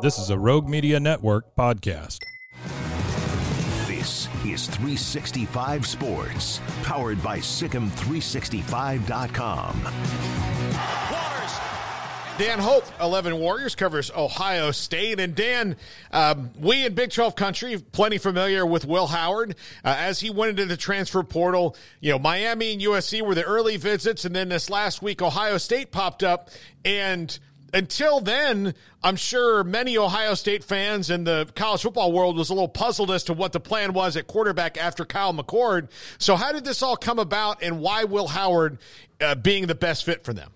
This is a Rogue Media Network podcast. This is 365 Sports, powered by SicEm365.com. Dan Hope, 11 Warriors, covers Ohio State. And Dan, um, we in Big 12 country, plenty familiar with Will Howard. Uh, as he went into the transfer portal, you know, Miami and USC were the early visits. And then this last week, Ohio State popped up. And until then, I'm sure many Ohio State fans in the college football world was a little puzzled as to what the plan was at quarterback after Kyle McCord. So, how did this all come about, and why Will Howard uh, being the best fit for them?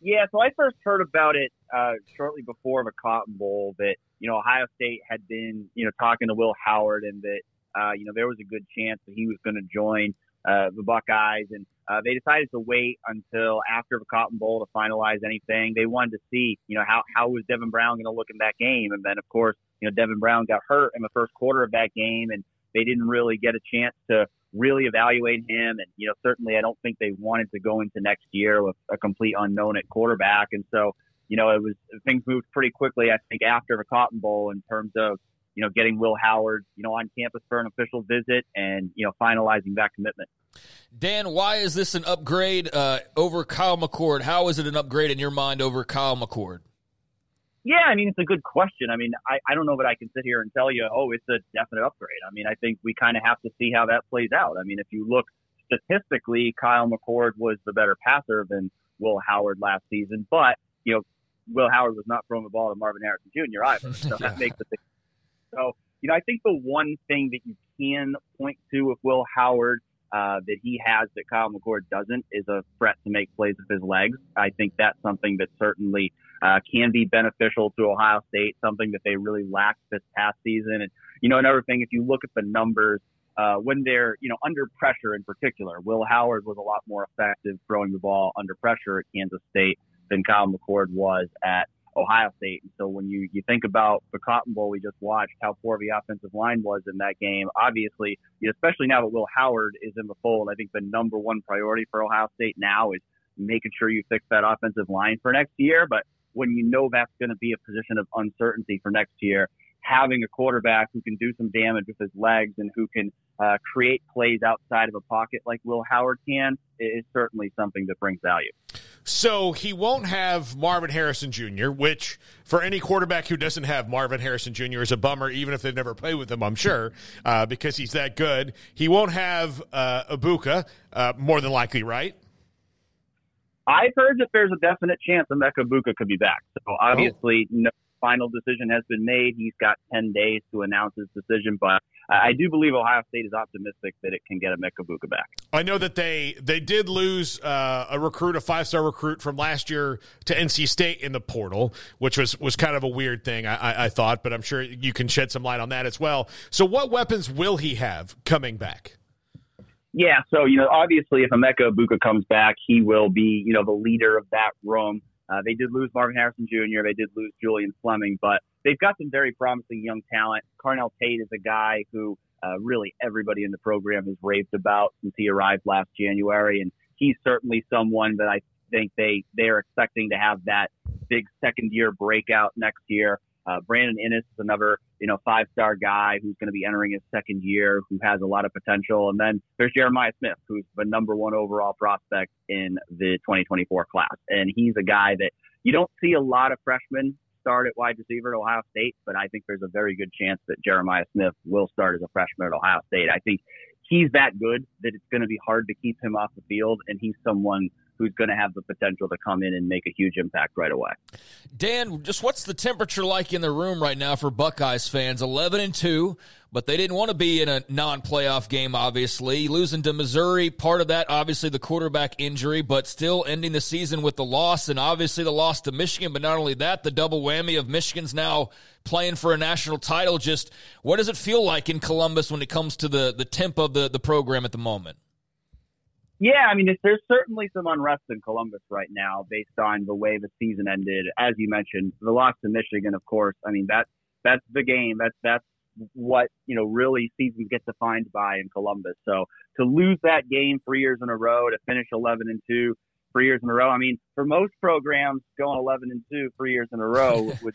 Yeah, so I first heard about it uh, shortly before the Cotton Bowl that you know Ohio State had been you know talking to Will Howard and that uh, you know there was a good chance that he was going to join uh, the Buckeyes, and uh, they decided to wait until after the Cotton Bowl to finalize anything. They wanted to see you know how how was Devin Brown going to look in that game, and then of course you know Devin Brown got hurt in the first quarter of that game, and they didn't really get a chance to really evaluate him. And, you know, certainly I don't think they wanted to go into next year with a complete unknown at quarterback. And so, you know, it was things moved pretty quickly, I think, after the Cotton Bowl in terms of, you know, getting Will Howard, you know, on campus for an official visit and, you know, finalizing that commitment. Dan, why is this an upgrade uh, over Kyle McCord? How is it an upgrade in your mind over Kyle McCord? Yeah, I mean, it's a good question. I mean, I, I don't know that I can sit here and tell you, oh, it's a definite upgrade. I mean, I think we kind of have to see how that plays out. I mean, if you look statistically, Kyle McCord was the better passer than Will Howard last season, but, you know, Will Howard was not throwing the ball to Marvin Harrison Jr. either. So that makes the thing. So, you know, I think the one thing that you can point to with Will Howard uh, that he has that Kyle McCord doesn't is a threat to make plays with his legs. I think that's something that certainly uh, can be beneficial to Ohio State, something that they really lacked this past season. And, you know, another thing, if you look at the numbers, uh, when they're, you know, under pressure in particular, Will Howard was a lot more effective throwing the ball under pressure at Kansas State than Kyle McCord was at Ohio State. And so when you, you think about the Cotton Bowl we just watched, how poor the offensive line was in that game, obviously, especially now that Will Howard is in the fold, I think the number one priority for Ohio State now is making sure you fix that offensive line for next year. But when you know that's going to be a position of uncertainty for next year, having a quarterback who can do some damage with his legs and who can uh, create plays outside of a pocket like Will Howard can is certainly something that brings value. So he won't have Marvin Harrison Jr., which for any quarterback who doesn't have Marvin Harrison Jr. is a bummer, even if they've never played with him, I'm sure, uh, because he's that good. He won't have uh, Egbuka, uh, more than likely, right? I've heard that there's a definite chance Emeka Egbuka could be back. So obviously, oh. no final decision has been made. He's got 10 days to announce his decision, but I do believe Ohio State is optimistic that it can get Emeka Egbuka back. I know that they they did lose uh, a recruit, a five star recruit from last year to NC State in the portal, which was was kind of a weird thing. I, I, I thought, but I'm sure you can shed some light on that as well. So, what weapons will he have coming back? Yeah, so you know, obviously, if Emeka Egbuka comes back, he will be you know the leader of that room. Uh, they did lose Marvin Harrison Jr. They did lose Julian Fleming, but they've got some very promising young talent. Carnell Tate is a guy who uh, really everybody in the program has raved about since he arrived last January, and he's certainly someone that I think they they are expecting to have that big second year breakout next year. Uh, Brandon Inniss is another, you know, five star guy who's going to be entering his second year, who has a lot of potential. And then there's Jeremiah Smith, who's the number one overall prospect in the 2024 class, and he's a guy that you don't see a lot of freshmen start at wide receiver at Ohio State, but I think there's a very good chance that Jeremiah Smith will start as a freshman at Ohio State. I think he's that good that it's going to be hard to keep him off the field, and he's someone who's going to have the potential to come in and make a huge impact right away. Dan, just what's the temperature like in the room right now for Buckeyes fans? 11 and 2, but they didn't want to be in a non-playoff game obviously. Losing to Missouri, part of that obviously the quarterback injury, but still ending the season with the loss and obviously the loss to Michigan, but not only that, the double whammy of Michigan's now playing for a national title. Just what does it feel like in Columbus when it comes to the the temp of the the program at the moment? Yeah, I mean, there's certainly some unrest in Columbus right now based on the way the season ended. As you mentioned, the loss to Michigan, of course. I mean, that's that's the game. That's that's what you know really seasons get defined by in Columbus. So to lose that game three years in a row, to finish 11 and two three years in a row. I mean, for most programs, going 11 and two three years in a row would.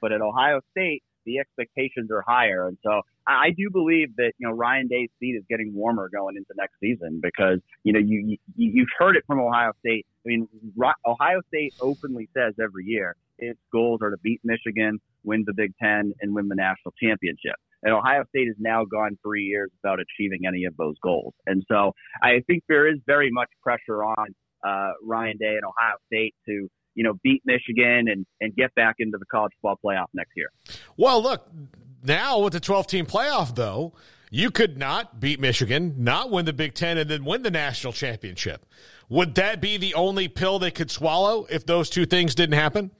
But at Ohio State, the expectations are higher. And so I I do believe that, you know, Ryan Day's seat is getting warmer going into next season because, you know, you, you, you've heard it from Ohio State. I mean, Ohio State openly says every year its goals are to beat Michigan, win the Big Ten, and win the national championship. And Ohio State has now gone three years without achieving any of those goals. And so I think there is very much pressure on uh, Ryan Day and Ohio State to you know, beat Michigan and, and get back into the college football playoff next year. Well, look, now with the 12 team playoff, though, you could not beat Michigan, not win the Big Ten, and then win the national championship. Would that be the only pill they could swallow if those two things didn't happen?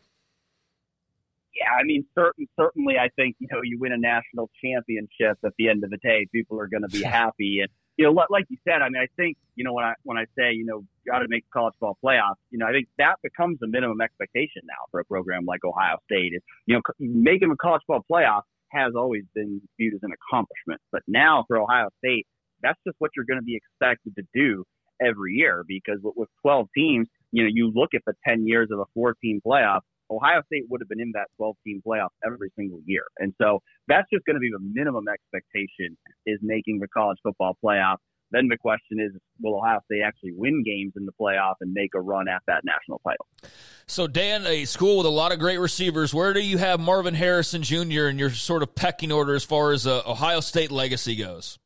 Yeah, I mean, certain, certainly, I think you know you win a national championship at the end of the day, people are going to be happy, and you know, like you said, I mean, I think, you know, when I, when I say, you know, you got to make the college football playoffs, you know, I think that becomes a minimum expectation now for a program like Ohio State. Is, you know, making the college football playoff has always been viewed as an accomplishment. But now for Ohio State, that's just what you're going to be expected to do every year because with 12 teams, you know, you look at the 10 years of a four team playoff, Ohio State would have been in that 12 team playoff every single year. And so that's just going to be the minimum expectation is making the college football playoff. Then the question is, will Ohio State actually win games in the playoff and make a run at that national title? So, Dan, a school with a lot of great receivers, where do you have Marvin Harrison Jr. in your sort of pecking order as far as uh, Ohio State legacy goes?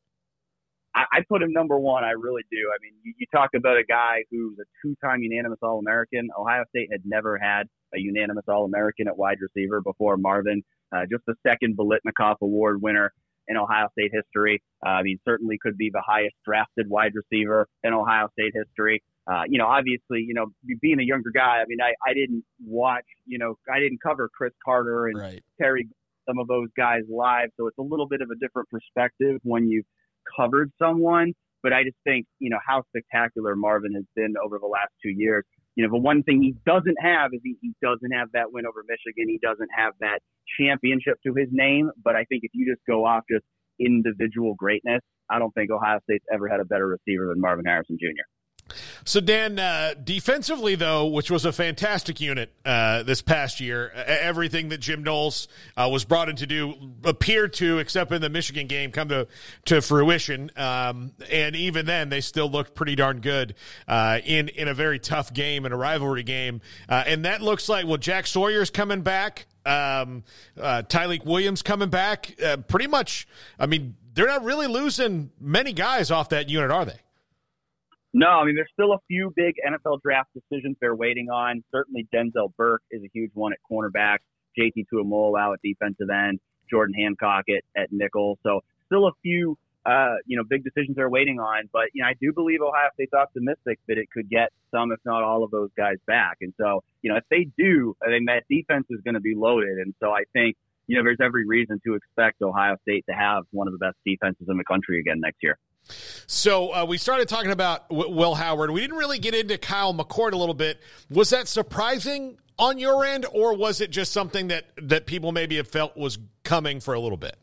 I, I put him number one. I really do. I mean, you, you talk about a guy who's a two-time unanimous All-American. Ohio State had never had a unanimous All-American at wide receiver before Marvin. Uh, just the second Biletnikoff Award winner in Ohio State history. Uh, I mean, certainly could be the highest drafted wide receiver in Ohio State history. Uh, you know, obviously, you know, being a younger guy, I mean, I, I didn't watch, you know, I didn't cover Cris Carter and right. Terry, some of those guys live. So it's a little bit of a different perspective when you've covered someone. But I just think, you know, how spectacular Marvin has been over the last two years. You know, the one thing he doesn't have is he, he doesn't have that win over Michigan. He doesn't have that championship to his name. But I think if you just go off just individual greatness, I don't think Ohio State's ever had a better receiver than Marvin Harrison Jr. So, Dan, uh, defensively, though, which was a fantastic unit uh, this past year, everything that Jim Knowles uh, was brought in to do appeared to, except in the Michigan game, come to, to fruition. Um, and even then, they still looked pretty darn good uh, in, in a very tough game, and a rivalry game. Uh, and that looks like, well, Jack Sawyer's coming back. Um, uh, Tyleik Williams coming back. pretty much, I mean, they're not really losing many guys off that unit, are they? No, I mean, there's still a few big NFL draft decisions they're waiting on. Certainly, Denzel Burke is a huge one at cornerback, JT Tuimoloau at defensive end, Jordan Hancock at, at nickel. So, still a few, uh, you know, big decisions they're waiting on. But, you know, I do believe Ohio State's optimistic that it could get some, if not all of those guys back. And so, you know, if they do, I think that defense is going to be loaded. And so I think, you know, there's every reason to expect Ohio State to have one of the best defenses in the country again next year. So uh, we started talking about w- Will Howard. We didn't really get into Kyle McCord a little bit. Was that surprising on your end, or was it just something that that people maybe have felt was coming for a little bit?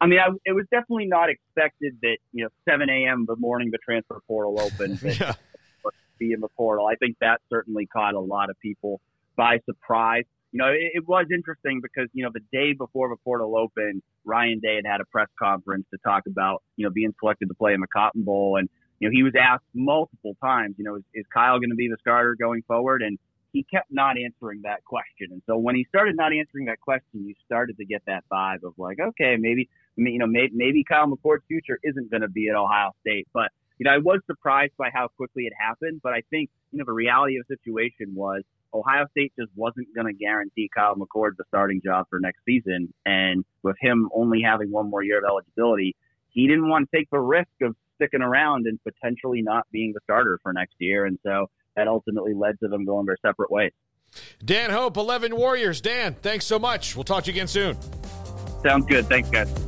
I mean, I, it was definitely not expected that you know 7 a.m. the morning the transfer portal opened, yeah. be in the portal. I think that certainly caught a lot of people by surprise you know, it, it was interesting because, you know, the day before the portal opened, Ryan Day had had a press conference to talk about, you know, being selected to play in the Cotton Bowl. And, you know, he was asked multiple times, you know, is, is Kyle going to be the starter going forward? And he kept not answering that question. And so when he started not answering that question, you started to get that vibe of like, okay, maybe, I mean, you know, maybe, maybe Kyle McCord's future isn't going to be at Ohio State. But, you know, I was surprised by how quickly it happened. But I think, you know, the reality of the situation was Ohio State just wasn't going to guarantee Kyle McCord the starting job for next season. And with him only having one more year of eligibility, he didn't want to take the risk of sticking around and potentially not being the starter for next year. And so that ultimately led to them going their separate ways. Dan Hope, 11 Warriors. Dan, thanks so much. We'll talk to you again soon. Sounds good. Thanks, guys.